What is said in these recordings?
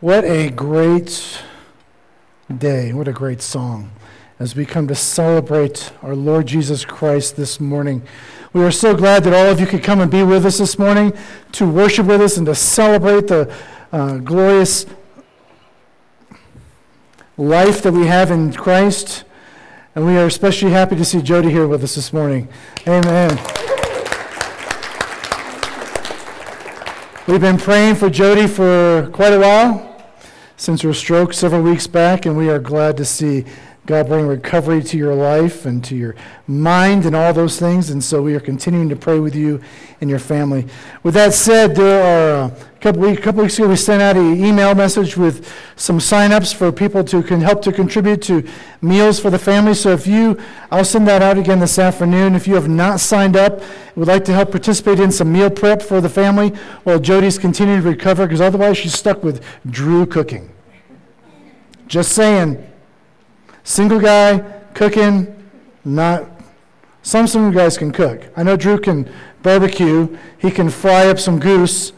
What a great day. What a great song as we come to celebrate our Lord Jesus Christ this morning. We are so glad that all of you could come and be with us this morning to worship with us and to celebrate the uh, glorious life that we have in Christ. And we are especially happy to see Jody here with us this morning. Amen. We've been praying for Jody for quite a while since her stroke several weeks back, and we are glad to see God bring recovery to your life and to your mind and all those things. And so we are continuing to pray with you and your family. With that said, there are uh, a couple, week, couple weeks ago we sent out an email message with some sign-ups for people to can help to contribute to meals for the family. So if you, I'll send that out again this afternoon. If you have not signed up, would like to help participate in some meal prep for the family while Jody's continuing to recover, because otherwise she's stuck with Drew cooking. Just saying. Single guy, cooking, not. Some single guys can cook. I know Drew can barbecue. He can fry up some goose.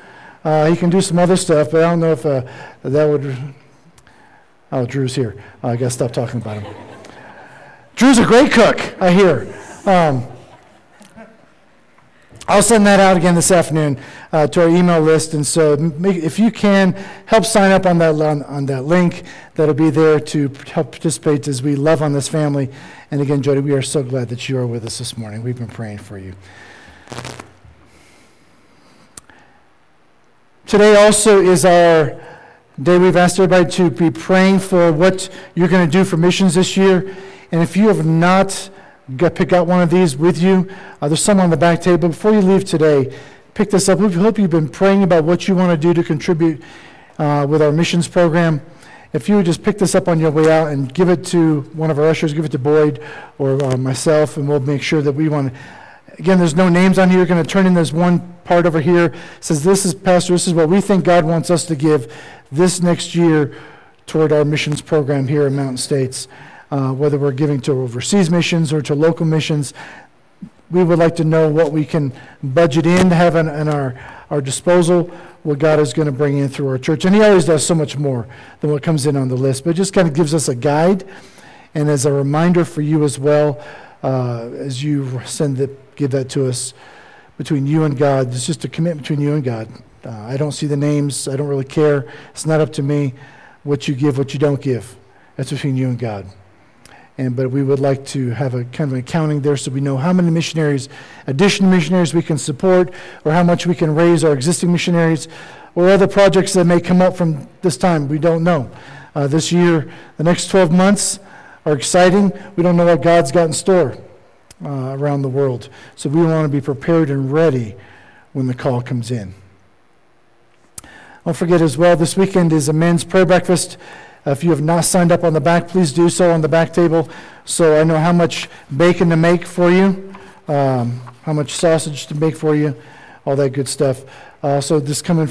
Uh, he can do some other stuff, but I don't know if uh, that would. Oh, Drew's here. Uh, I got to stop talking about him. Drew's a great cook, I hear. Um, I'll send that out again this afternoon uh, to our email list. And so, make, if you can, help sign up on that, on, on, that link that'll be there to help participate as we love on this family. And again, Jody, we are so glad that you are with us this morning. We've been praying for you. Today also is our day we've asked everybody to be praying for what you're going to do for missions this year. And if you have not Got, pick out one of these with you. Uh, there's some on the back table. Before you leave today, pick this up. We hope you've been praying about what you want to do to contribute uh, with our missions program. If you would just pick this up on your way out and give it to one of our ushers, give it to Boyd or uh, myself, and we'll make sure that we want to. Again, there's no names on here. You're going to turn in this one part over here. It says, This is, Pastor, this is what we think God wants us to give this next year toward our missions program here in Mountain States uh, whether we're giving to overseas missions or to local missions. We would like to know what we can budget in have in, in our, our disposal, what God is going to bring in through our church. And He always does so much more than what comes in on the list, but it just kind of gives us a guide and as a reminder for you as well, uh, as you send it, give that to us between you and God. It's just a commitment between you and God. Uh, I don't see the names. I don't really care. It's not up to me what you give, what you don't give. That's between you and God. And, but we would like to have a kind of an accounting there so we know how many missionaries, additional missionaries we can support, or how much we can raise our existing missionaries, or other projects that may come up from this time. We don't know. Uh, this year, the next 12 months are exciting. We don't know what God's got in store uh, around the world. So we want to be prepared and ready when the call comes in. Don't forget as well, this weekend is a men's prayer breakfast. If you have not signed up on the back, please do so on the back table so I know how much bacon to make for you, um, how much sausage to make for you, all that good stuff. Uh, so this coming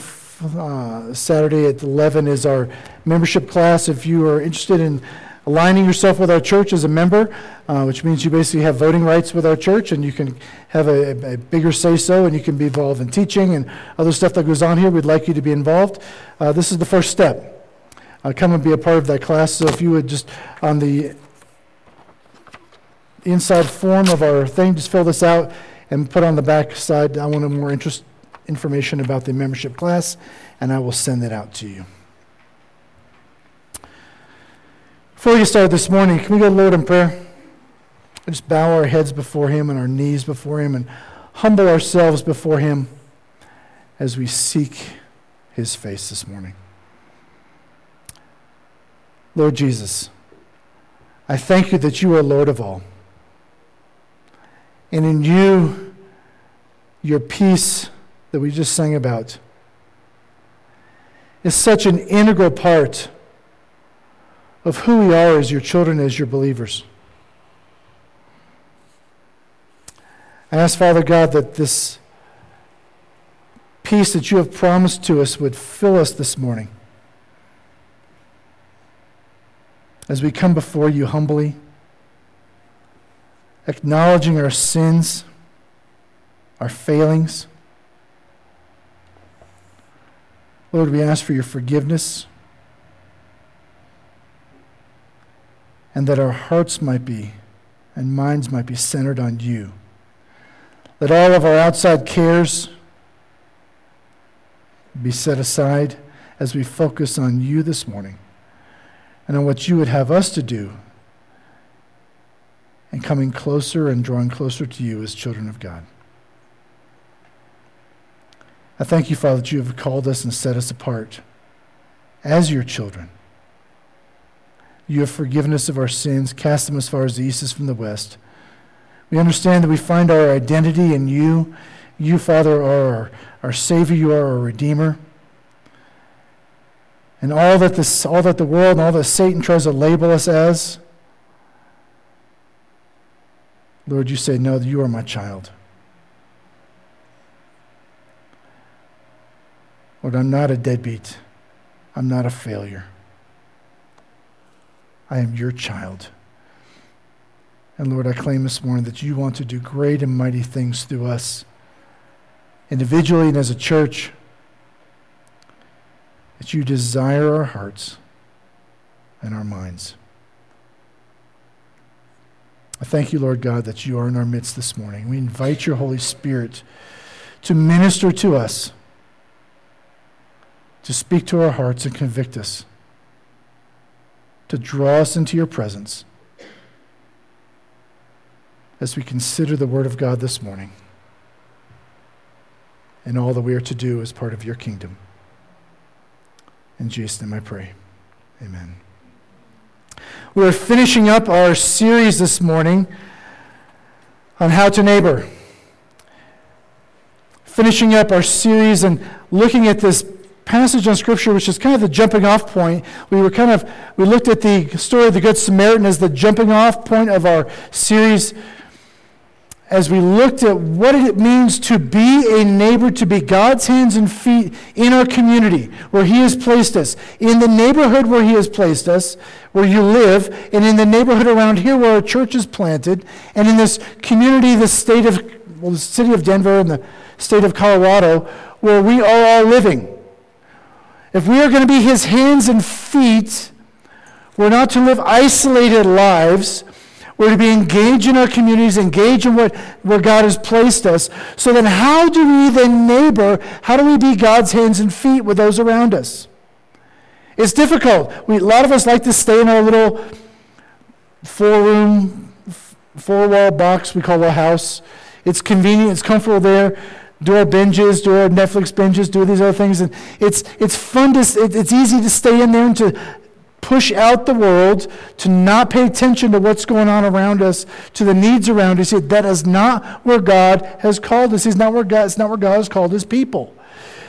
uh, Saturday at 11 is our membership class. If you are interested in aligning yourself with our church as a member, uh, which means you basically have voting rights with our church and you can have a, a, bigger say so and you can be involved in teaching and other stuff that goes on here. We'd like you to be involved. Uh, this is the first step uh, come and be a part of that class. So if you would just, on the inside form of our thing, just fill this out and put on the back side, I want more interest information about the membership class, and I will send that out to you. Before we get started this morning, can we go to Lord in prayer? Just bow our heads before Him and our knees before Him and humble ourselves before Him as we seek His face this morning. Lord Jesus, I thank you that you are Lord of all. And in you, your peace that we just sang about is such an integral part of who we are as your children, as your believers. I ask, Father God, that this peace that you have promised to us would fill us this morning. as we come before you humbly, acknowledging our sins, our failings. Lord, we ask for your forgiveness and that our hearts might be and minds might be centered on you. That all of our outside cares be set aside as we focus on you this morning and on what you would have us to do and coming closer and drawing closer to you as children of God. I thank you, Father, that you have called us and set us apart as your children. You have forgiven us of our sins, cast them as far as the east is from the west. We understand that we find our identity in you. You, Father, are our, our Savior, you are our Redeemer. And all that, this, all that the world and all that Satan tries to label us as, Lord, you say, No, you are my child. Lord, I'm not a deadbeat. I'm not a failure. I am your child. And Lord, I claim this morning that you want to do great and mighty things through us, individually and as a church, that you desire our hearts and our minds. I thank you, Lord God, that you are in our midst this morning. We invite your Holy Spirit to minister to us, to speak to our hearts and convict us, to draw us into your presence as we consider the Word of God this morning and all that we are to do as part of your kingdom. In Jesus' name I pray. Amen. We're finishing up our series this morning on how to neighbor. Finishing up our series and looking at this passage on scripture which is kind of the jumping off point we were kind of we looked at the story of the good samaritan as the jumping off point of our series as we looked at what it means to be a neighbor, to be God's hands and feet in our community where He has placed us, in the neighborhood where He has placed us, where you live, and in the neighborhood around here where our church is planted, and in this community, the state of, well, the city of Denver and the state of Colorado, where we are all living. If we are going to be His hands and feet, we're not to live isolated lives we're to be engaged in our communities, engaged in what, where God has placed us. So then, how do we then neighbor? How do we be God's hands and feet with those around us? It's difficult. We, a lot of us like to stay in our little four room, four wall box we call a house. It's convenient, it's comfortable there. Do our binges, do our Netflix binges, do these other things. And it's, it's fun to, it's easy to stay in there and to push out the world, to not pay attention to what's going on around us, to the needs around us. That is not where God has called us. He's not where God, it's not where God has called his people.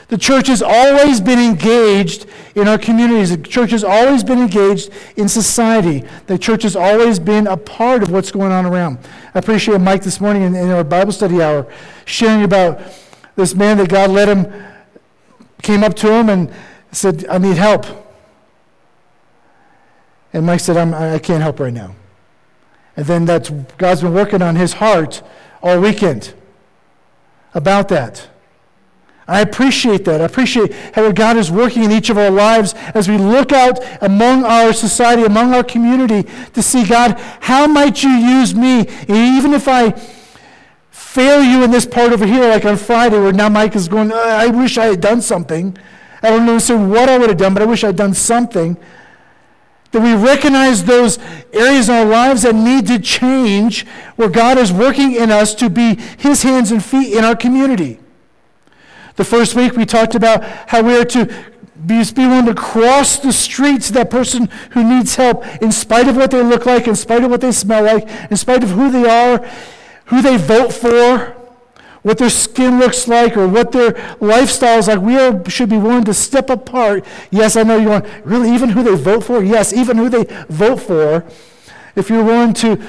The church has always been engaged in our communities. The church has always been engaged in society. The church has always been a part of what's going on around. I appreciate Mike this morning in, in our Bible study hour sharing about this man that God led him, came up to him and said, I need help. And Mike said, I'm, I can't help right now. And then that's, God's been working on his heart all weekend about that. I appreciate that. I appreciate how God is working in each of our lives as we look out among our society, among our community, to see, God, how might you use me? Even if I fail you in this part over here, like on Friday, where now Mike is going, uh, I wish I had done something. I don't know what I would have done, but I wish I had done something. That we recognize those areas in our lives that need to change, where God is working in us to be His hands and feet in our community. The first week we talked about how we are to be, be willing to cross the street to that person who needs help in spite of what they look like, in spite of what they smell like, in spite of who they are, who they vote for, what their skin looks like or what their lifestyle is like. We are, should be willing to step apart. Yes, I know you want, really, even who they vote for? Yes, even who they vote for. If you're willing to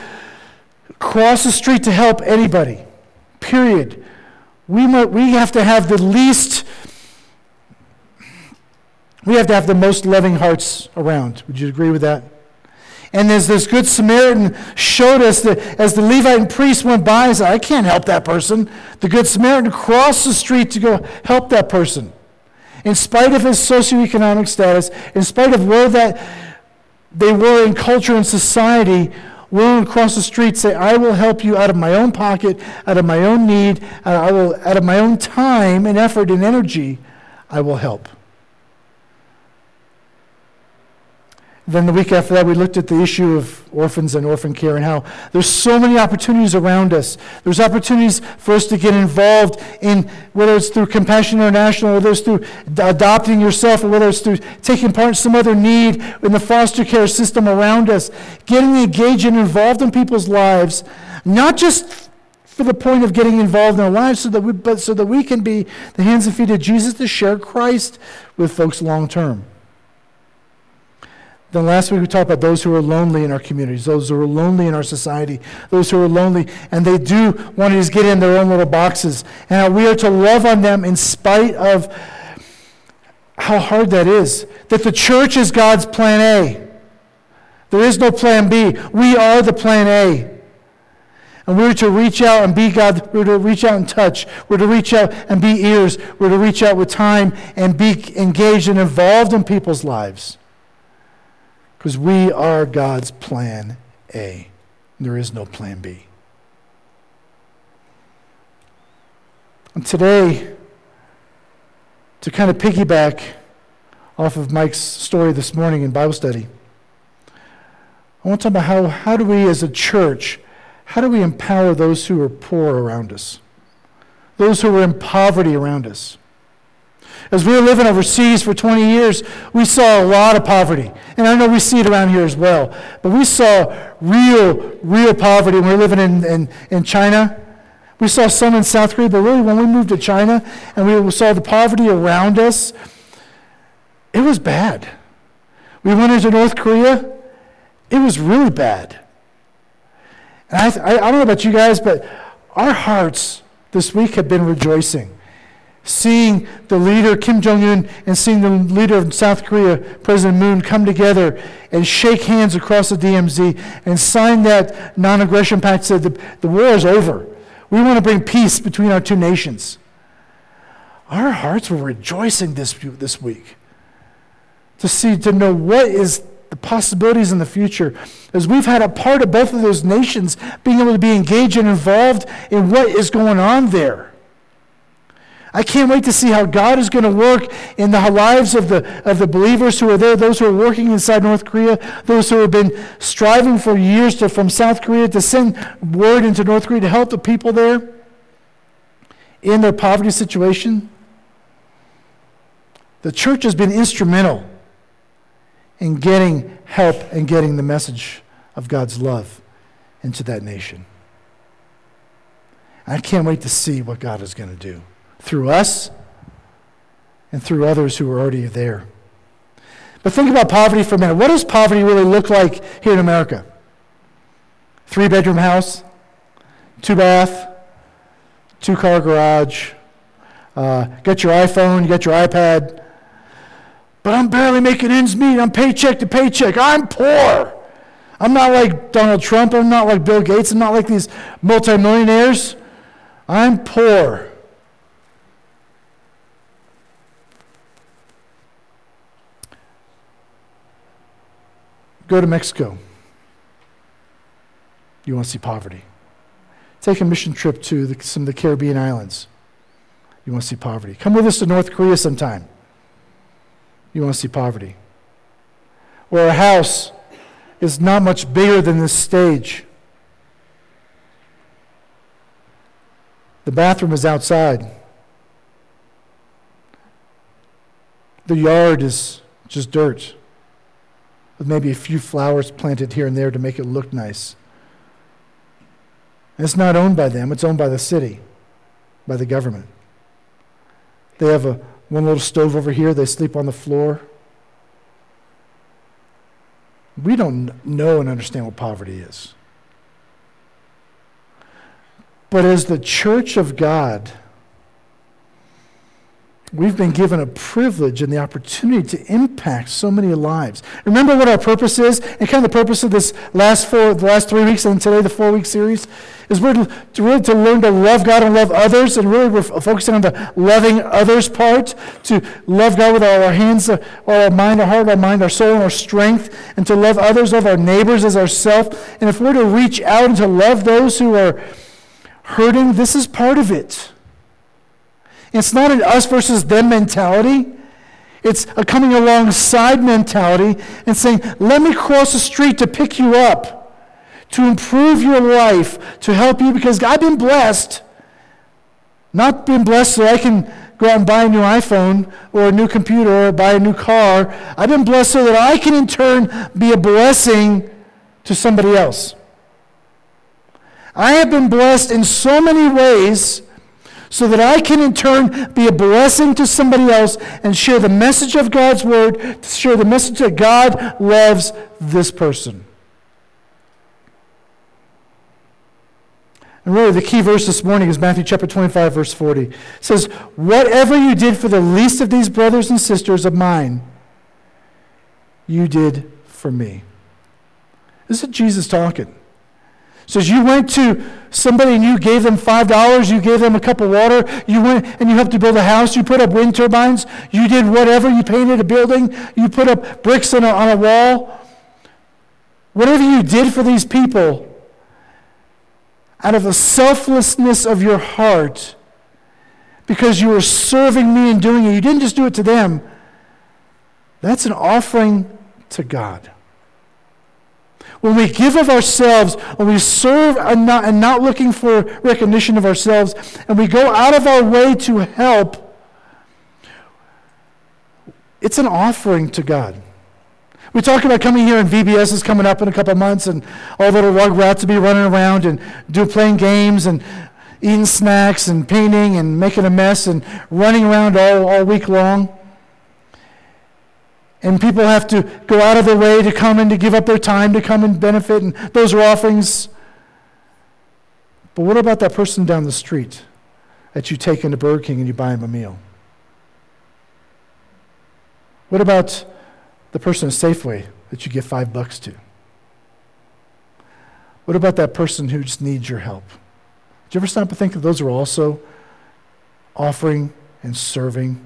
cross the street to help anybody, period. We, might, we have to have the least, we have to have the most loving hearts around. Would you agree with that? And as this Good Samaritan showed us that as the Levite and priest went by, he said, I can't help that person. The Good Samaritan crossed the street to go help that person. In spite of his socioeconomic status, in spite of where that they were in culture and society willing to cross the street say, I will help you out of my own pocket, out of my own need, uh, will, out of my own time and effort and energy, I will help. Then the week after that, we looked at the issue of orphans and orphan care and how there's so many opportunities around us. There's opportunities for us to get involved in whether it's through Compassion International, whether it's through adopting yourself, or whether it's through taking part in some other need in the foster care system around us. Getting engaged and involved in people's lives, not just for the point of getting involved in our lives, so that we, but so that we can be the hands and feet of Jesus to share Christ with folks long term. Then last week we talked about those who are lonely in our communities, those who are lonely in our society, those who are lonely, and they do want to just get in their own little boxes. And we are to love on them in spite of how hard that is. That the church is God's plan A. There is no plan B. We are the plan A. And we're to reach out and be God. We're to reach out and touch. We're to reach out and be ears. We're to reach out with time and be engaged and involved in people's lives. Because we are God's plan A. There is no plan B. And today, to kind of piggyback off of Mike's story this morning in Bible study, I want to talk about how, how do we as a church, how do we empower those who are poor around us? Those who are in poverty around us? As we were living overseas for 20 years, we saw a lot of poverty. And I know we see it around here as well. But we saw real, real poverty when we were living in, in, in China. We saw some in South Korea, but really when we moved to China and we saw the poverty around us, it was bad. We went into North Korea, it was really bad. And I, I, I don't know about you guys, but our hearts this week have been rejoicing seeing the leader, Kim Jong un, and seeing the leader of South Korea, President Moon, come together and shake hands across the DMZ and sign that non aggression pact said the, the war is over. We want to bring peace between our two nations. Our hearts were rejoicing this, this week to see, to know what is the possibilities in the future. As we've had a part of both of those nations being able to be engaged and involved in what is going on there. I can't wait to see how God is going to work in the lives of the, of the believers who are there, those who are working inside North Korea, those who have been striving for years to, from South Korea to send word into North Korea to help the people there in their poverty situation. The church has been instrumental in getting help and getting the message of God's love into that nation. I can't wait to see what God is going to do through us and through others who are already there. But think about poverty for a minute. What does poverty really look like here in America? Three bedroom house, two bath, two car garage, uh, got your iPhone, got your iPad. But I'm barely making ends meet. I'm paycheck to paycheck. I'm poor. I'm not like Donald Trump. I'm not like Bill Gates. I'm not like these multimillionaires. I'm poor. Go to Mexico. You want to see poverty. Take a mission trip to the, some of the Caribbean islands. You want to see poverty. Come with us to North Korea sometime. You want to see poverty. Where a house is not much bigger than this stage. The bathroom is outside. The yard is just dirt with maybe a few flowers planted here and there to make it look nice. And it's not owned by them, it's owned by the city, by the government. They have a, one little stove over here, they sleep on the floor. We don't know and understand what poverty is. But as the church of God, we've been given a privilege and the opportunity to impact so many lives. Remember what our purpose is, and kind of the purpose of this last four, the last three weeks, and today the four-week series is we're to, really to learn to love God and love others, and really we're focusing on the loving others part, to love God with all our hands, uh, all our mind, our heart, our mind, our soul, and our strength, and to love others, love our neighbors as ourselves. And if we're to reach out and to love those who are hurting, this is part of it. It's not an us versus them mentality. It's a coming alongside mentality and saying, let me cross the street to pick you up, to improve your life, to help you because I've been blessed. Not been blessed so I can go out and buy a new iPhone or a new computer or buy a new car. I've been blessed so that I can in turn be a blessing to somebody else. I have been blessed in so many ways so that I can in turn be a blessing to somebody else and share the message of God's word, to share the message that God loves this person. And really, the key verse this morning is Matthew chapter 25, verse 40. It says, Whatever you did for the least of these brothers and sisters of mine, you did for me. This is Jesus talking says you went to somebody and you gave them $5, you gave them a cup of water, you went and you helped to build a house, you put up wind turbines, you did whatever, you painted a building, you put up bricks on a, on a wall. Whatever you did for these people, out of the selflessness of your heart, because you were serving me and doing it, you didn't just do it to them. That's an offering to God. When we give of ourselves, when we serve and not, and not looking for recognition of ourselves, and we go out of our way to help, it's an offering to God. We talk about coming here and VBS is coming up in a couple months and all the little rugrats will be running around and do playing games and eating snacks and painting and making a mess and running around all, all week long. And people have to go out of their way to come and to give up their time to come and benefit, and those are offerings. But what about that person down the street that you take into Burger King and you buy him a meal? What about the person at Safeway that you give five bucks to? What about that person who just needs your help? Did you ever stop and think that those are also offering and serving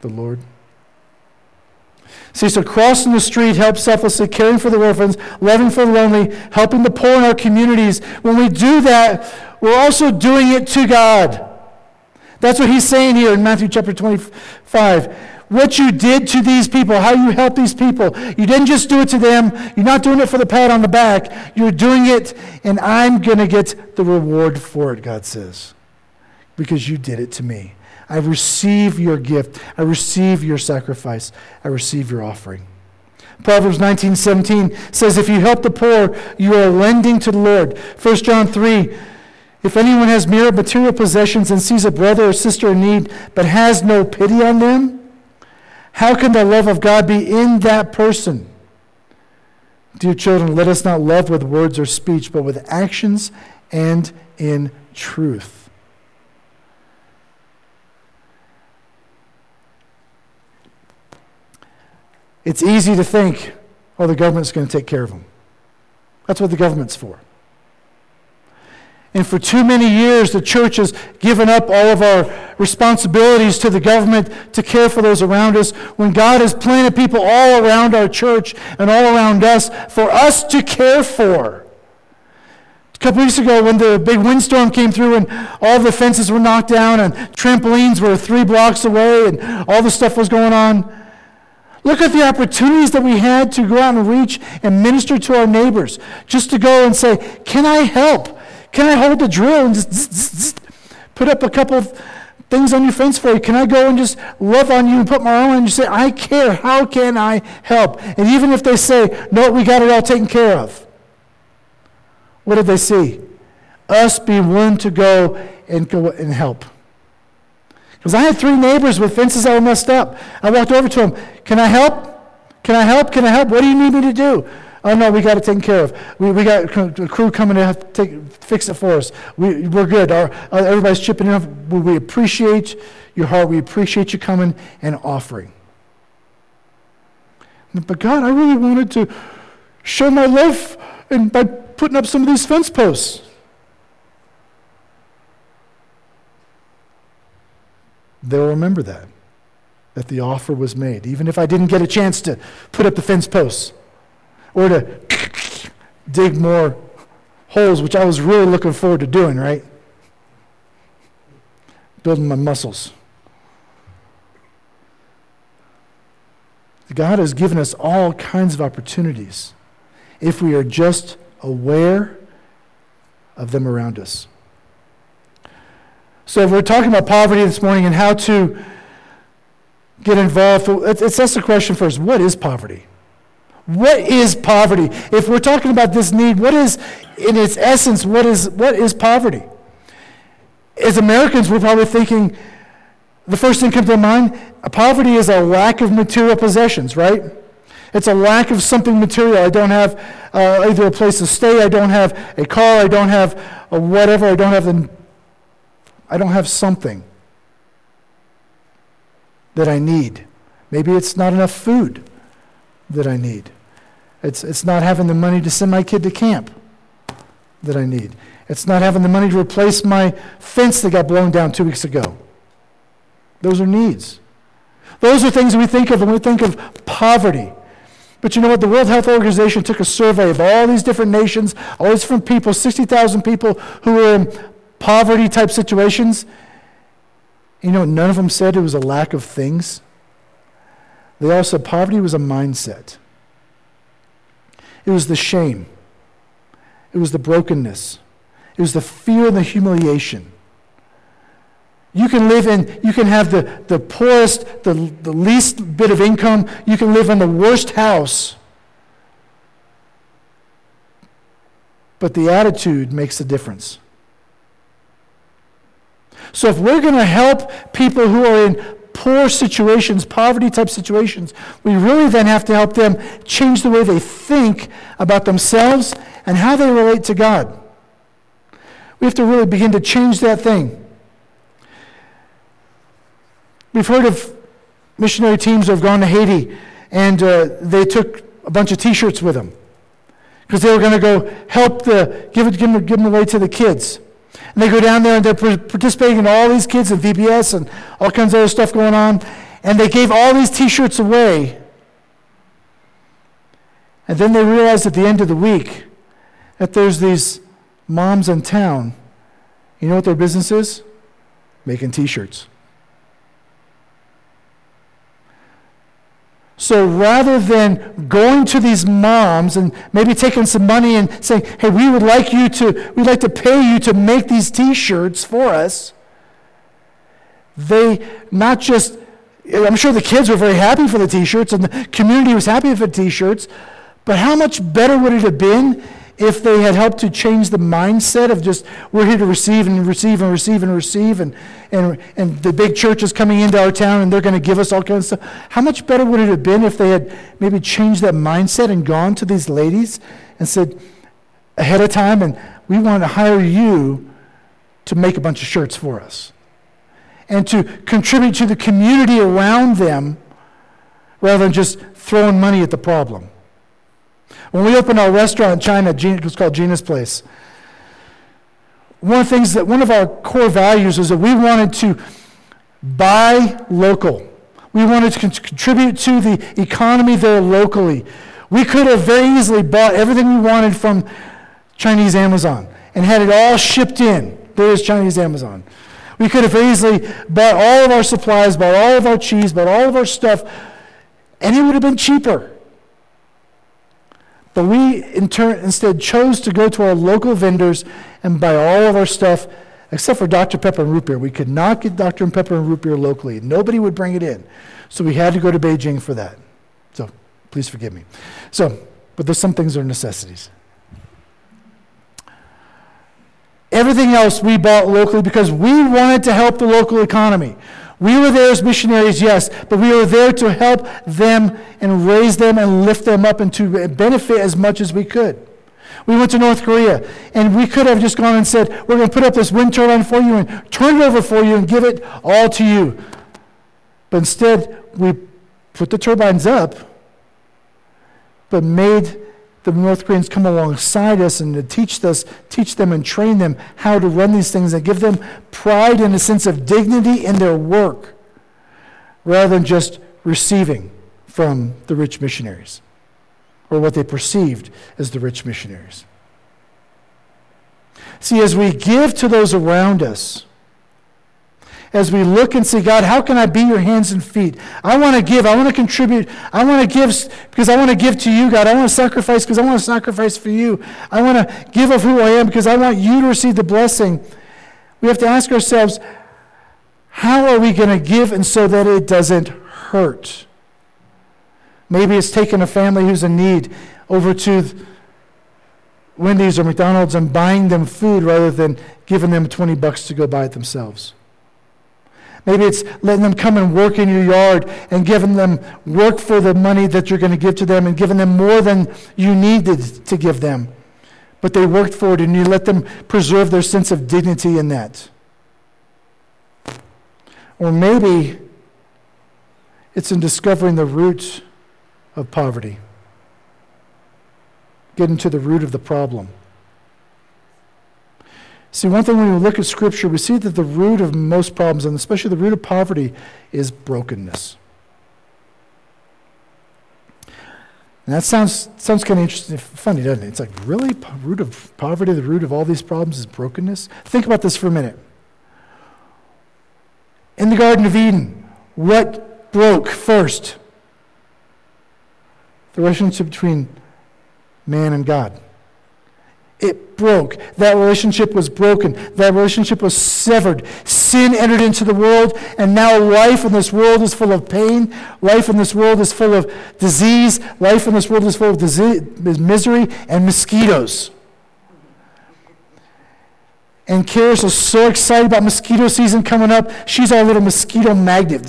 the Lord? See, so crossing the street, help selflessly, caring for the orphans, loving for the lonely, helping the poor in our communities. When we do that, we're also doing it to God. That's what he's saying here in Matthew chapter 25. What you did to these people, how you helped these people. You didn't just do it to them. You're not doing it for the pat on the back. You're doing it, and I'm going to get the reward for it, God says, because you did it to me. I receive your gift. I receive your sacrifice. I receive your offering. Proverbs 19:17 says if you help the poor, you are lending to the Lord. 1 John 3 if anyone has mere material possessions and sees a brother or sister in need but has no pity on them, how can the love of God be in that person? Dear children, let us not love with words or speech, but with actions and in truth. It's easy to think, oh, the government's going to take care of them. That's what the government's for. And for too many years, the church has given up all of our responsibilities to the government to care for those around us when God has planted people all around our church and all around us for us to care for. A couple weeks ago, when the big windstorm came through and all the fences were knocked down and trampolines were three blocks away and all the stuff was going on, Look at the opportunities that we had to go out and reach and minister to our neighbors. Just to go and say, Can I help? Can I hold the drill and just zzz, zzz, put up a couple things on your fence for you? Can I go and just love on you and put my arm on you and say, I care. How can I help? And even if they say, No, we got it all taken care of, what did they see? Us being willing to go and go and help. Because I had three neighbors with fences that were messed up. I walked over to them. Can I help? Can I help? Can I help? What do you need me to do? Oh, no, we got it taken care of. We, we got a crew coming to to take, fix it for us. We, we're good. Our, everybody's chipping in. We, we appreciate your heart. We appreciate you coming and offering. But God, I really wanted to show my love and by putting up some of these fence posts. They'll remember that, that the offer was made, even if I didn't get a chance to put up the fence posts or to dig more holes, which I was really looking forward to doing, right? Building my muscles. God has given us all kinds of opportunities if we are just aware of them around us. So, if we're talking about poverty this morning and how to get involved, let's ask the question first what is poverty? What is poverty? If we're talking about this need, what is, in its essence, what is, what is poverty? As Americans, we're probably thinking, the first thing comes to mind, poverty is a lack of material possessions, right? It's a lack of something material. I don't have uh, either a place to stay, I don't have a car, I don't have whatever, I don't have the, I don't have something that I need. Maybe it's not enough food that I need. It's, it's not having the money to send my kid to camp that I need. It's not having the money to replace my fence that got blown down two weeks ago. Those are needs. Those are things we think of when we think of poverty. But you know what? The World Health Organization took a survey of all these different nations, all these different people, 60,000 people who were in poverty type situations. You know, none of them said it was a lack of things. They all said poverty was a mindset. It was the shame. It was the brokenness. It was the fear and the humiliation. You can live in, you can have the, the poorest, the, the least bit of income. You can live in the worst house. But the attitude makes a difference. So if we're going to help people who are in poor situations, poverty type situations, we really then have to help them change the way they think about themselves and how they relate to God. We have to really begin to change that thing. We've heard of missionary teams who have gone to Haiti and uh, they took a bunch of t shirts with them because they were going to go help the, give, it, give, them, give them away to the kids. And they go down there and they're participating in all these kids and VBS and all kinds of other stuff going on. And they gave all these t shirts away. And then they realized at the end of the week that there's these moms in town. You know what their business is? Making t shirts. So rather than going to these moms and maybe taking some money and saying, hey, we would like you to, we'd like to pay you to make these t shirts for us, they not just, I'm sure the kids were very happy for the t shirts and the community was happy for the t shirts, but how much better would it have been if they had helped to change the mindset of just we're here to receive and receive and receive and receive and, and, and the big church is coming into our town and they're going to give us all kinds of stuff how much better would it have been if they had maybe changed that mindset and gone to these ladies and said ahead of time and we want to hire you to make a bunch of shirts for us and to contribute to the community around them rather than just throwing money at the problem when we opened our restaurant in China, it was called Gina's Place. One of the things that one of our core values was that we wanted to buy local. We wanted to contribute to the economy there locally. We could have very easily bought everything we wanted from Chinese Amazon and had it all shipped in. There is Chinese Amazon. We could have very easily bought all of our supplies, bought all of our cheese, bought all of our stuff, and it would have been cheaper. But we in turn, instead chose to go to our local vendors and buy all of our stuff, except for Dr. Pepper and root beer. We could not get Dr. Pepper and root beer locally. Nobody would bring it in. So we had to go to Beijing for that. So please forgive me. So, but there's some things that are necessities. Everything else we bought locally because we wanted to help the local economy. We were there as missionaries, yes, but we were there to help them and raise them and lift them up and to benefit as much as we could. We went to North Korea, and we could have just gone and said, We're going to put up this wind turbine for you and turn it over for you and give it all to you. But instead, we put the turbines up, but made the North Koreans come alongside us and to teach us, teach them and train them how to run these things and give them pride and a sense of dignity in their work rather than just receiving from the rich missionaries or what they perceived as the rich missionaries. See, as we give to those around us, as we look and say, God, how can I be your hands and feet? I want to give. I want to contribute. I want to give because I want to give to you, God. I want to sacrifice because I want to sacrifice for you. I want to give of who I am because I want you to receive the blessing. We have to ask ourselves, how are we going to give and so that it doesn't hurt? Maybe it's taking a family who's in need over to Wendy's or McDonald's and buying them food rather than giving them 20 bucks to go buy it themselves. Maybe it's letting them come and work in your yard and giving them work for the money that you're going to give to them and giving them more than you needed to give them. But they worked for it and you let them preserve their sense of dignity in that. Or maybe it's in discovering the root of poverty, getting to the root of the problem. See, one thing when we look at Scripture, we see that the root of most problems, and especially the root of poverty, is brokenness. And that sounds, sounds kind of interesting, funny, doesn't it? It's like, really? Root of poverty, the root of all these problems is brokenness? Think about this for a minute. In the Garden of Eden, what broke first? The relationship between man and God. It broke. That relationship was broken. That relationship was severed. Sin entered into the world, and now life in this world is full of pain. Life in this world is full of disease. Life in this world is full of disease, misery and mosquitoes. And Karis is so excited about mosquito season coming up. She's our little mosquito magnet.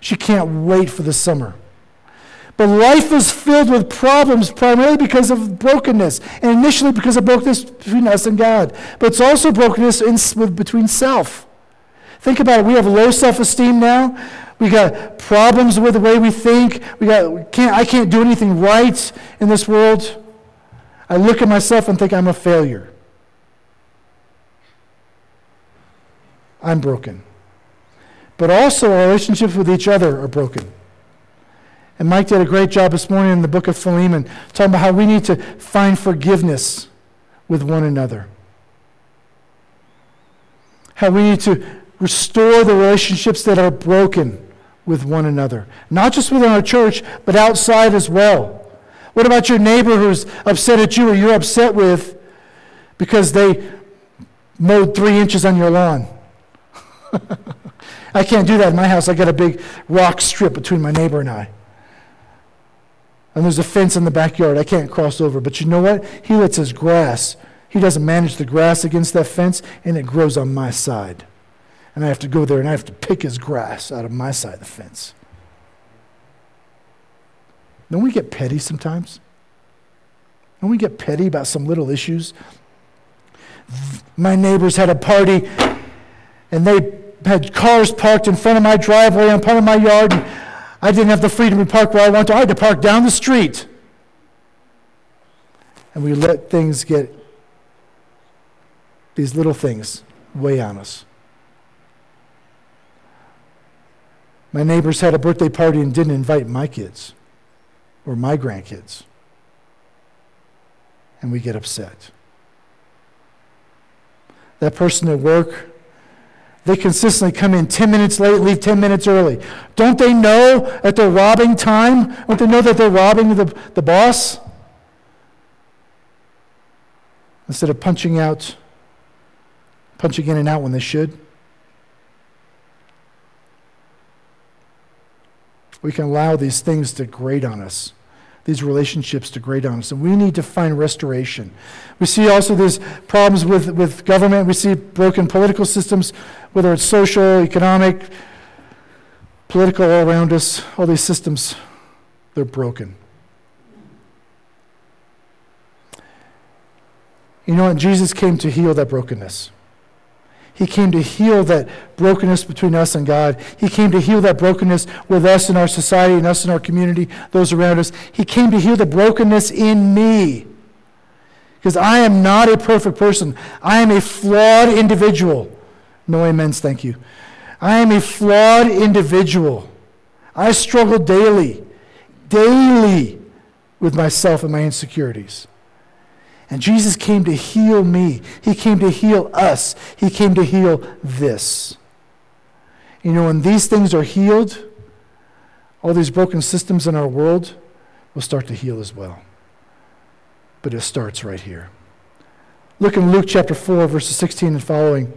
She can't wait for the summer. But life is filled with problems primarily because of brokenness, and initially because of brokenness between us and God. But it's also brokenness in, with, between self. Think about it. We have low self-esteem now. We got problems with the way we think. We got we can't, I can't do anything right in this world. I look at myself and think I'm a failure. I'm broken. But also our relationships with each other are broken. And Mike did a great job this morning in the book of Philemon, talking about how we need to find forgiveness with one another. How we need to restore the relationships that are broken with one another. Not just within our church, but outside as well. What about your neighbor who's upset at you or you're upset with because they mowed three inches on your lawn? I can't do that in my house. I got a big rock strip between my neighbor and I and there's a fence in the backyard. I can't cross over. But you know what? He lets his grass, he doesn't manage the grass against that fence, and it grows on my side. And I have to go there and I have to pick his grass out of my side of the fence. Don't we get petty sometimes? Don't we get petty about some little issues? My neighbors had a party and they had cars parked in front of my driveway on part of my yard. And I didn't have the freedom to park where I wanted to. I had to park down the street. And we let things get, these little things, weigh on us. My neighbors had a birthday party and didn't invite my kids or my grandkids. And we get upset. That person at work they consistently come in 10 minutes late, leave 10 minutes early. Don't they know that they're robbing time? Don't they know that they're robbing the, the boss? Instead of punching out, punching in and out when they should. We can allow these things to grate on us. these relationships degrade on us, and we need to find restoration. We see also there's problems with, with government. We see broken political systems, whether it's social, economic, political, all around us. All these systems, they're broken. You know what? Jesus came to heal that brokenness. He came to heal that brokenness between us and God. He came to heal that brokenness with us in our society and us in our community, those around us. He came to heal the brokenness in me. Because I am not a perfect person. I am a flawed individual. No amens, thank you. I am a flawed individual. I struggle daily, daily with myself and my insecurities. And Jesus came to heal me. He came to heal us. He came to heal this. You know, when these things are healed, all these broken systems in our world will start to heal as well. But it starts right here. Look in Luke chapter 4, verses 16 and following.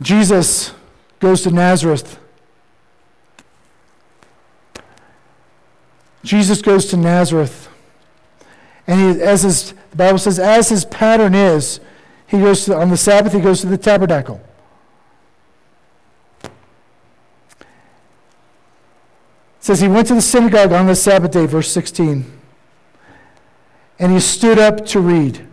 Jesus goes to Nazareth Jesus goes to Nazareth. And he, as his, the Bible says, as his pattern is, he goes to, on the Sabbath, he goes to the tabernacle. It says he went to the synagogue on the Sabbath day, verse 16. And he stood up to read.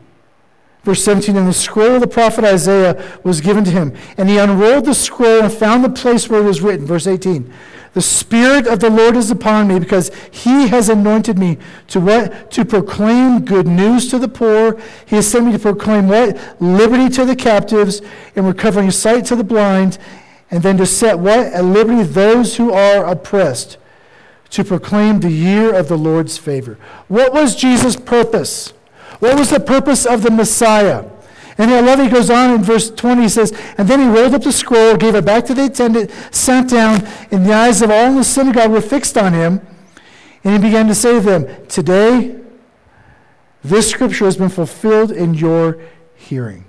Verse 17, and the scroll of the prophet Isaiah was given to him. And he unrolled the scroll and found the place where it was written. Verse 18, the Spirit of the Lord is upon me because he has anointed me to what? To proclaim good news to the poor. He has sent me to proclaim what? Liberty to the captives and recovering sight to the blind. And then to set what? At liberty those who are oppressed. To proclaim the year of the Lord's favor. What was Jesus' purpose? What was the purpose of the Messiah? And I love he goes on in verse 20, he says, And then he rolled up the scroll, gave it back to the attendant, sat down, and the eyes of all in the synagogue were fixed on him. And he began to say to them, Today, this scripture has been fulfilled in your hearing.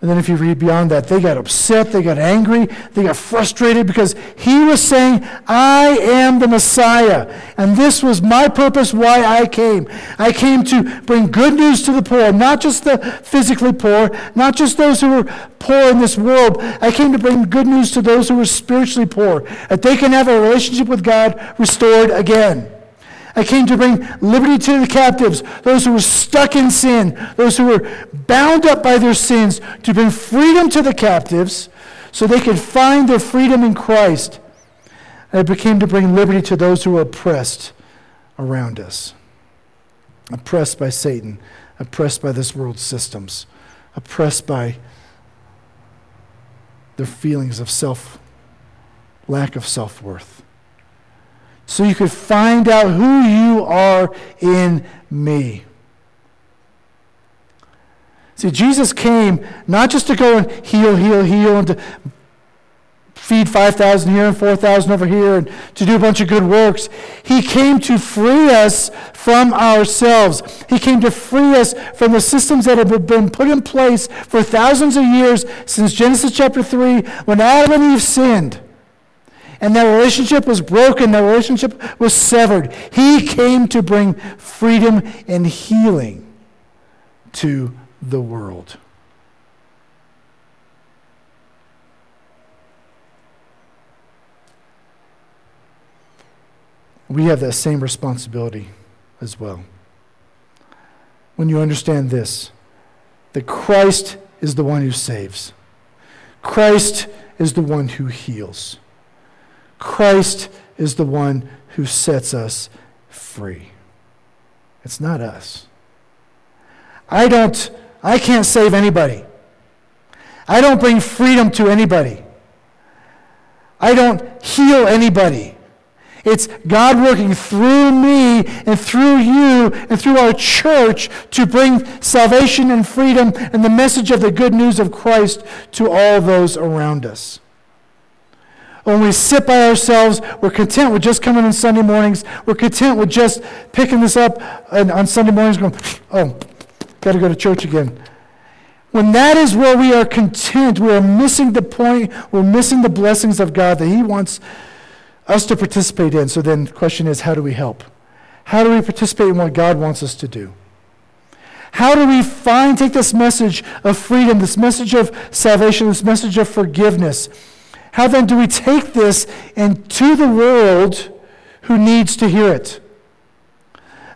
And then if you read beyond that, they got upset, they got angry, they got frustrated because he was saying, I am the Messiah. And this was my purpose why I came. I came to bring good news to the poor, not just the physically poor, not just those who are poor in this world. I came to bring good news to those who are spiritually poor, that they can have a relationship with God restored again. I came to bring liberty to the captives, those who were stuck in sin, those who were bound up by their sins, to bring freedom to the captives so they could find their freedom in Christ. I became to bring liberty to those who were oppressed around us, oppressed by Satan, oppressed by this world's systems, oppressed by their feelings of self, lack of self worth so you could find out who you are in me. See, Jesus came not just to go and heal, heal, heal, and to feed 5,000 here and 4,000 over here and to do a bunch of good works. He came to free us from ourselves. He came to free us from the systems that have been put in place for thousands of years since Genesis chapter 3 when Adam and Eve sinned and that relationship was broken, that relationship was severed. He came to bring freedom and healing to the world. We have that same responsibility as well. When you understand this, that Christ is the one who saves, Christ is the one who heals. Christ is the one who sets us free. It's not us. I don't, I can't save anybody. I don't bring freedom to anybody. I don't heal anybody. It's God working through me and through you and through our church to bring salvation and freedom and the message of the good news of Christ to all those around us. When we sit by ourselves, we're content with just coming on Sunday mornings. We're content with just picking this up on Sunday mornings, going, oh, got to go to church again. When that is where we are content, we are missing the point, we're missing the blessings of God that He wants us to participate in. So then the question is, how do we help? How do we participate in what God wants us to do? How do we find, take this message of freedom, this message of salvation, this message of forgiveness? How then do we take this into the world who needs to hear it?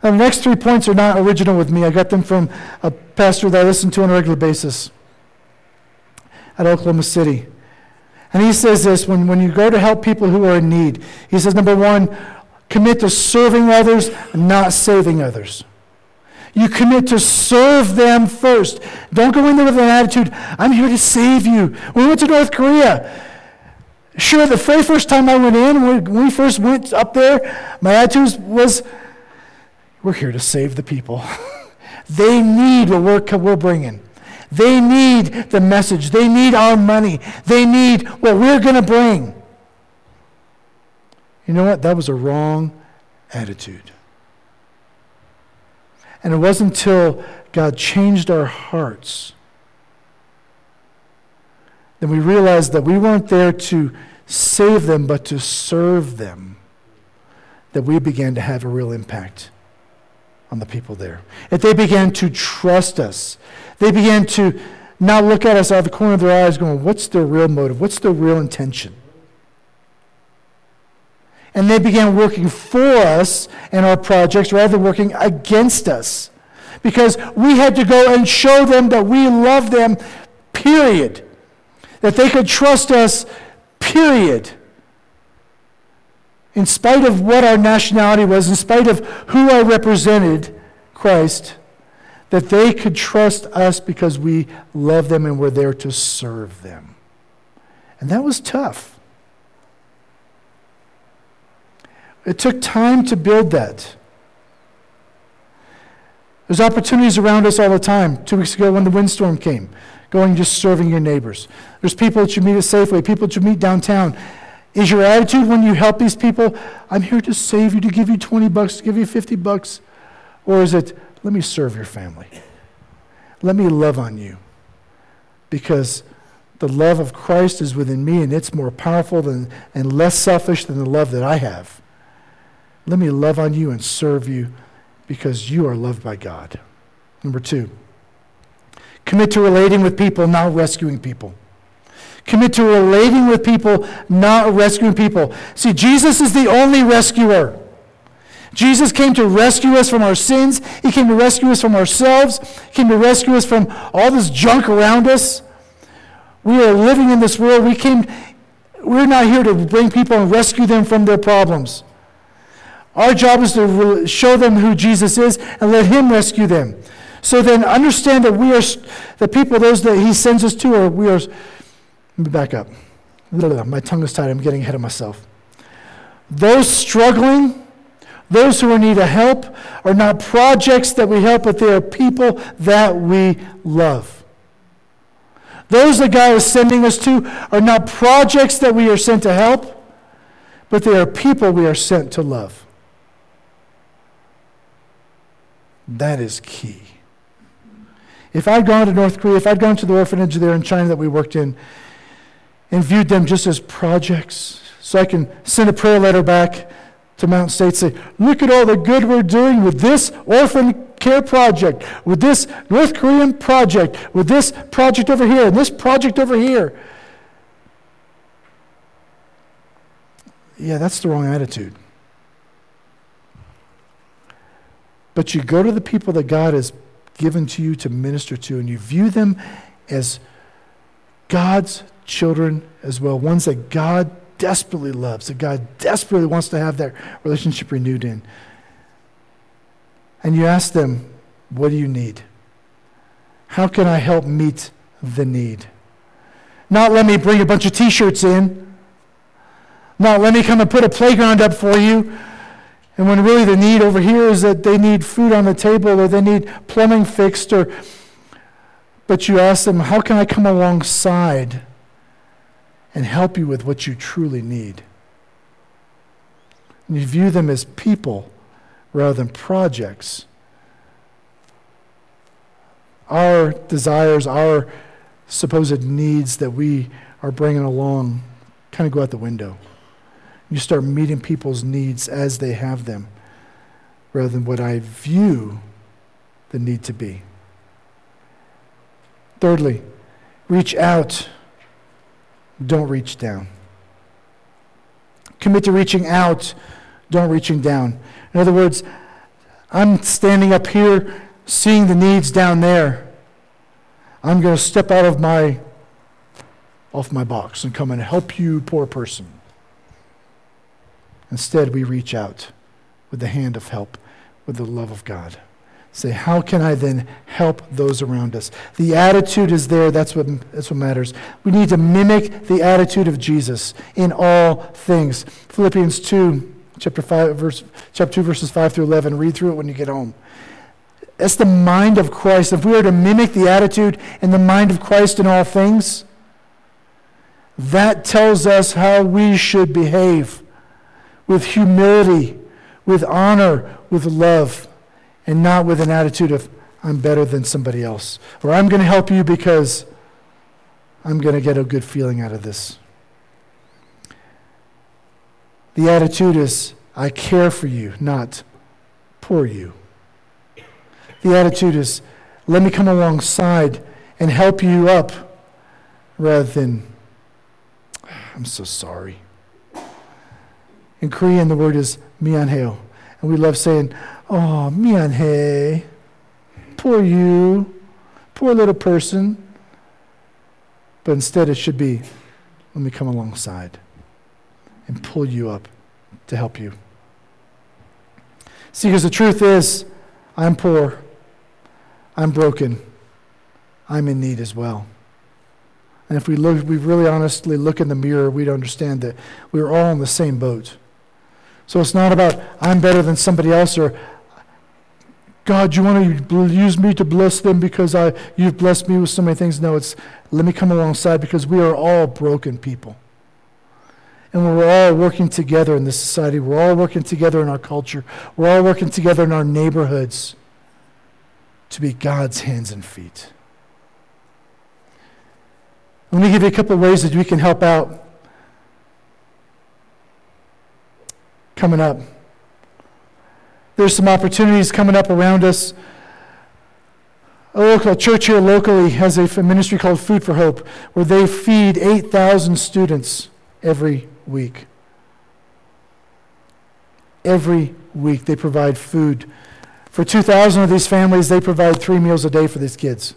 And the next three points are not original with me. I got them from a pastor that I listen to on a regular basis at Oklahoma City. And he says this when, when you go to help people who are in need, he says, number one, commit to serving others, not saving others. You commit to serve them first. Don't go in there with an attitude, I'm here to save you. We went to North Korea, sure, the very first time I went in, when we first went up there, my attitude was, we're here to save the people. they need what we're, we're bringing. They need the message. They need our money. They need what we're going to bring. You know what? That was a wrong attitude. And it wasn't until God changed our hearts that we realized that we weren't there to save them, but to serve them, that we began to have a real impact on the people there. That they began to trust us. They began to not look at us out of the corner of their eyes going, what's their real motive? What's their real intention? And they began working for us and our projects rather than working against us. Because we had to go and show them that we love them, period. That they could trust us, period. In spite of what our nationality was, in spite of who I represented, Christ, that they could trust us because we love them and we're there to serve them. And that was tough. It took time to build that. There's opportunities around us all the time. Two weeks ago when the windstorm came, going just serving your neighbors. There's people that you meet at Safeway, people that you meet downtown. Is your attitude when you help these people, I'm here to save you, to give you 20 bucks, to give you 50 bucks? Or is it, let me serve your family? Let me love on you. Because the love of Christ is within me and it's more powerful than, and less selfish than the love that I have. Let me love on you and serve you because you are loved by God. Number two, commit to relating with people, not rescuing people. Commit to relating with people, not rescuing people. See, Jesus is the only rescuer. Jesus came to rescue us from our sins. He came to rescue us from ourselves. He came to rescue us from all this junk around us. We are living in this world. We came, we're not here to bring people and rescue them from their problems. Our job is to show them who Jesus is and let Him rescue them. So then understand that we are the people, those that He sends us to, or we are. Let me back up. My tongue is tied. I'm getting ahead of myself. Those struggling, those who are in need of help, are not projects that we help, but they are people that we love. Those that God is sending us to are not projects that we are sent to help, but they are people we are sent to love. That is key. If I'd gone to North Korea, if I'd gone to the orphanage there in China that we worked in and viewed them just as projects, so I can send a prayer letter back to Mount State, say, look at all the good we're doing with this orphan care project, with this North Korean project, with this project over here, and this project over here. Yeah, that's the wrong attitude. But you go to the people that God has given to you to minister to, and you view them as God's children as well, ones that God desperately loves, that God desperately wants to have that relationship renewed in. And you ask them, What do you need? How can I help meet the need? Not let me bring a bunch of t shirts in. Not let me come and put a playground up for you. And when really the need over here is that they need food on the table or they need plumbing fixed or but you ask them, how can I come alongside and help you with what you truly need? And you view them as people rather than projects. Our desires, our supposed needs that we are bringing along kind of go out the window. You start meeting people's needs as they have them rather than what I view the need to be. Thirdly, reach out, don't reach down. Commit to reaching out, don't reaching down. In other words, I'm standing up here seeing the needs down there. I'm going to step out of my off my box and come and help you, poor person. Instead, we reach out with the hand of help, with the love of God. Say, how can I then help those around us? The attitude is there. That's what, that's what matters. We need to mimic the attitude of Jesus in all things. Philippians 2, chapter, 5, verse, chapter 2, verses 5 through 11. Read through it when you get home. That's the mind of Christ. If we are to mimic the attitude and the mind of Christ in all things, that tells us how we should behave with humility, with honor, with love, and not with an attitude of, I'm better than somebody else, or I'm going to help you because I'm going to get a good feeling out of this. The attitude is, I care for you, not poor you. The attitude is, let me come alongside and help you up rather than, I'm so sorry. In Korean, the word is mianheo. And we love saying, oh, mianhe. Poor you. Poor little person. But instead, it should be, let me come alongside and pull you up to help you. See, because the truth is, I'm poor. I'm broken. I'm in need as well. And if we look, we really honestly look in the mirror, we'd understand that we're all in the same boat. So it's not about I'm better than somebody else or God, you want to use me to bless them because I, you've blessed me with so many things. No, it's let me come alongside because we are all broken people. And we're all working together in this society. We're all working together in our culture. We're all working together in our neighborhoods to be God's hands and feet. Let me give you a couple of ways that we can help out coming up. There's some opportunities coming up around us. A local church here locally has a ministry called Food for Hope, where they feed 8,000 students every week. Every week they provide food for 2,000 of these families, they provide three meals a day for these kids.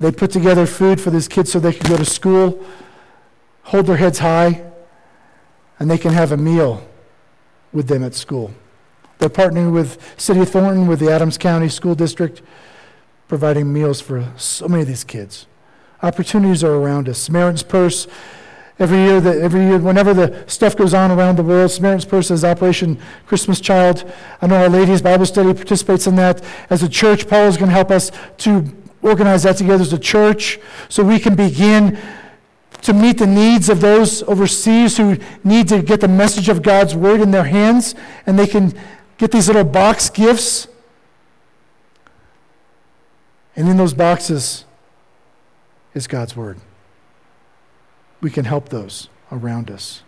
They put together food for these kids so they can go to school, hold their heads high, and they can have a meal with them at school. They're partnering with City of Thornton, with the Adams County School District, providing meals for so many of these kids. Opportunities are around us. Samaritan's Purse Every year, that every year, whenever the stuff goes on around the world, Samaritan's Purse has Operation Christmas Child. I know our ladies' Bible study participates in that. As a church, Paul is going to help us to organize that together as a church so we can begin to meet the needs of those overseas who need to get the message of God's word in their hands and they can get these little box gifts. And in those boxes is God's word we can help those around us.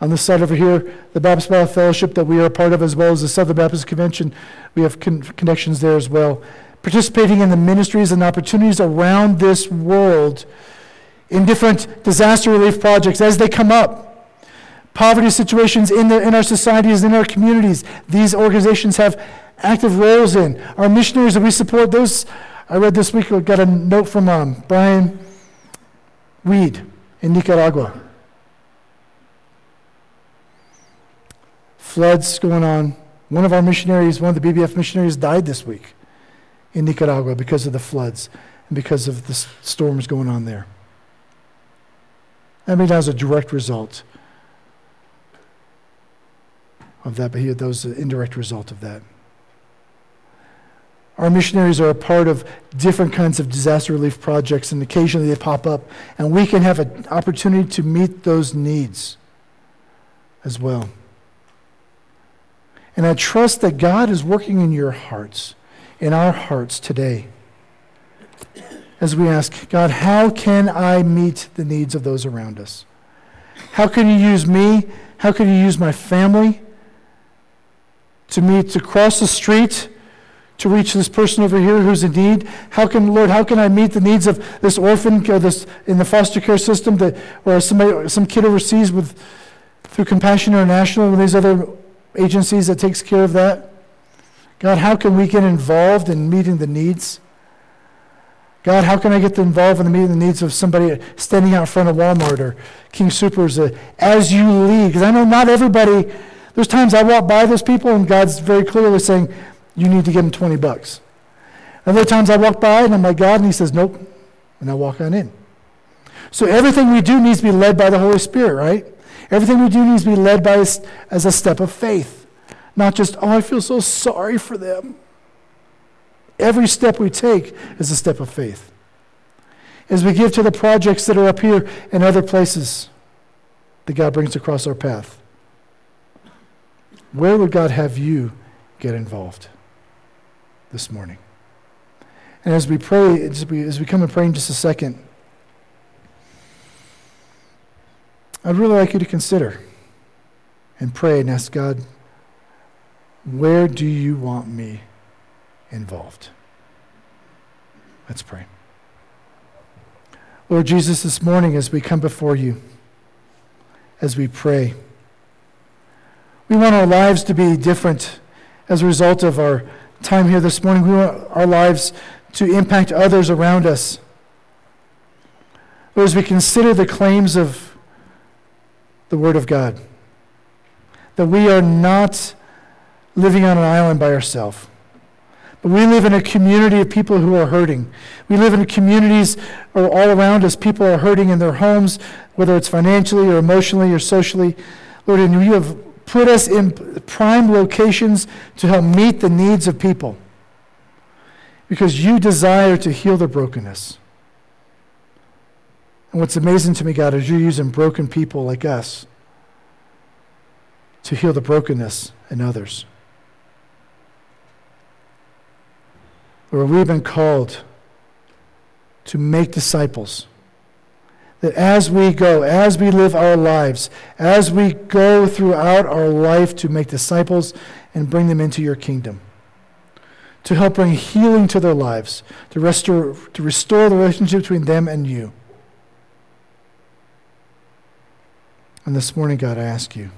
On this side over here, the Baptist Bible Fellowship that we are a part of, as well as the Southern Baptist Convention, we have con- connections there as well. Participating in the ministries and opportunities around this world in different disaster relief projects as they come up. Poverty situations in, the, in our societies, in our communities, these organizations have active roles in. Our missionaries that we support, those I read this week, I got a note from um, Brian Weed in Nicaragua. Floods going on. One of our missionaries, one of the BBF missionaries, died this week in Nicaragua because of the floods and because of the storms going on there. I mean, that was a direct result of that, but he, that was an indirect result of that. Our missionaries are a part of different kinds of disaster relief projects, and occasionally they pop up, and we can have an opportunity to meet those needs as well. And I trust that God is working in your hearts, in our hearts today, as we ask, God, how can I meet the needs of those around us? How can you use me? How can you use my family to meet, to cross the street, to reach this person over here who's in need? How can, Lord, how can I meet the needs of this orphan or this in the foster care system that, or somebody, some kid overseas with, through Compassion International and these other agencies that takes care of that? God, how can we get involved in meeting the needs? God, how can I get involved in meeting the needs of somebody standing out in front of Walmart or King Soopers uh, as you lead? Because I know not everybody, there's times I walk by those people and God's very clearly saying, you need to give them 20 bucks. Other times I walk by and I'm like, God, and he says, nope. And I walk on in. So everything we do needs to be led by the Holy Spirit, right? Everything we do needs to be led by as a step of faith. Not just, oh, I feel so sorry for them. Every step we take is a step of faith. As we give to the projects that are up here and other places that God brings across our path, where would God have you get involved this morning? And as we pray, as we, as we come and pray in just a second, I'd really like you to consider and pray and ask God, where do you want me involved. Let's pray. Lord Jesus, this morning as we come before you, as we pray, we want our lives to be different as a result of our time here this morning. We want our lives to impact others around us. Lord, as we consider the claims of the Word of God, that we are not living on an island by ourselves but we live in a community of people who are hurting. We live in communities or all around us. People are hurting in their homes, whether it's financially or emotionally or socially. Lord, and you have put us in prime locations to help meet the needs of people because you desire to heal their brokenness. And what's amazing to me, God, is you're using broken people like us to heal the brokenness in others. Where we've been called to make disciples. That as we go, as we live our lives, as we go throughout our life to make disciples and bring them into your kingdom, to help bring healing to their lives, to restore, to restore the relationship between them and you. And this morning, God, I ask you,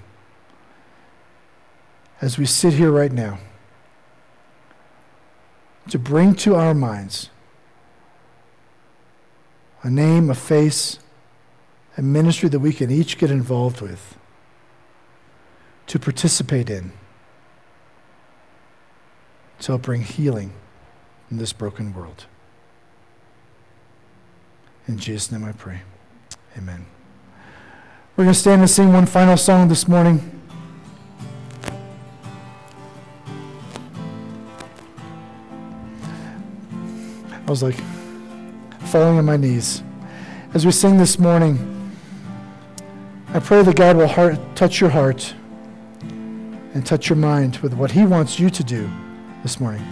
as we sit here right now, to bring to our minds a name, a face, a ministry that we can each get involved with, to participate in, to help bring healing in this broken world. In Jesus' name I pray. Amen. We're going to stand and sing one final song this morning. I was like falling on my knees. As we sing this morning, I pray that God will heart, touch your heart and touch your mind with what He wants you to do this morning.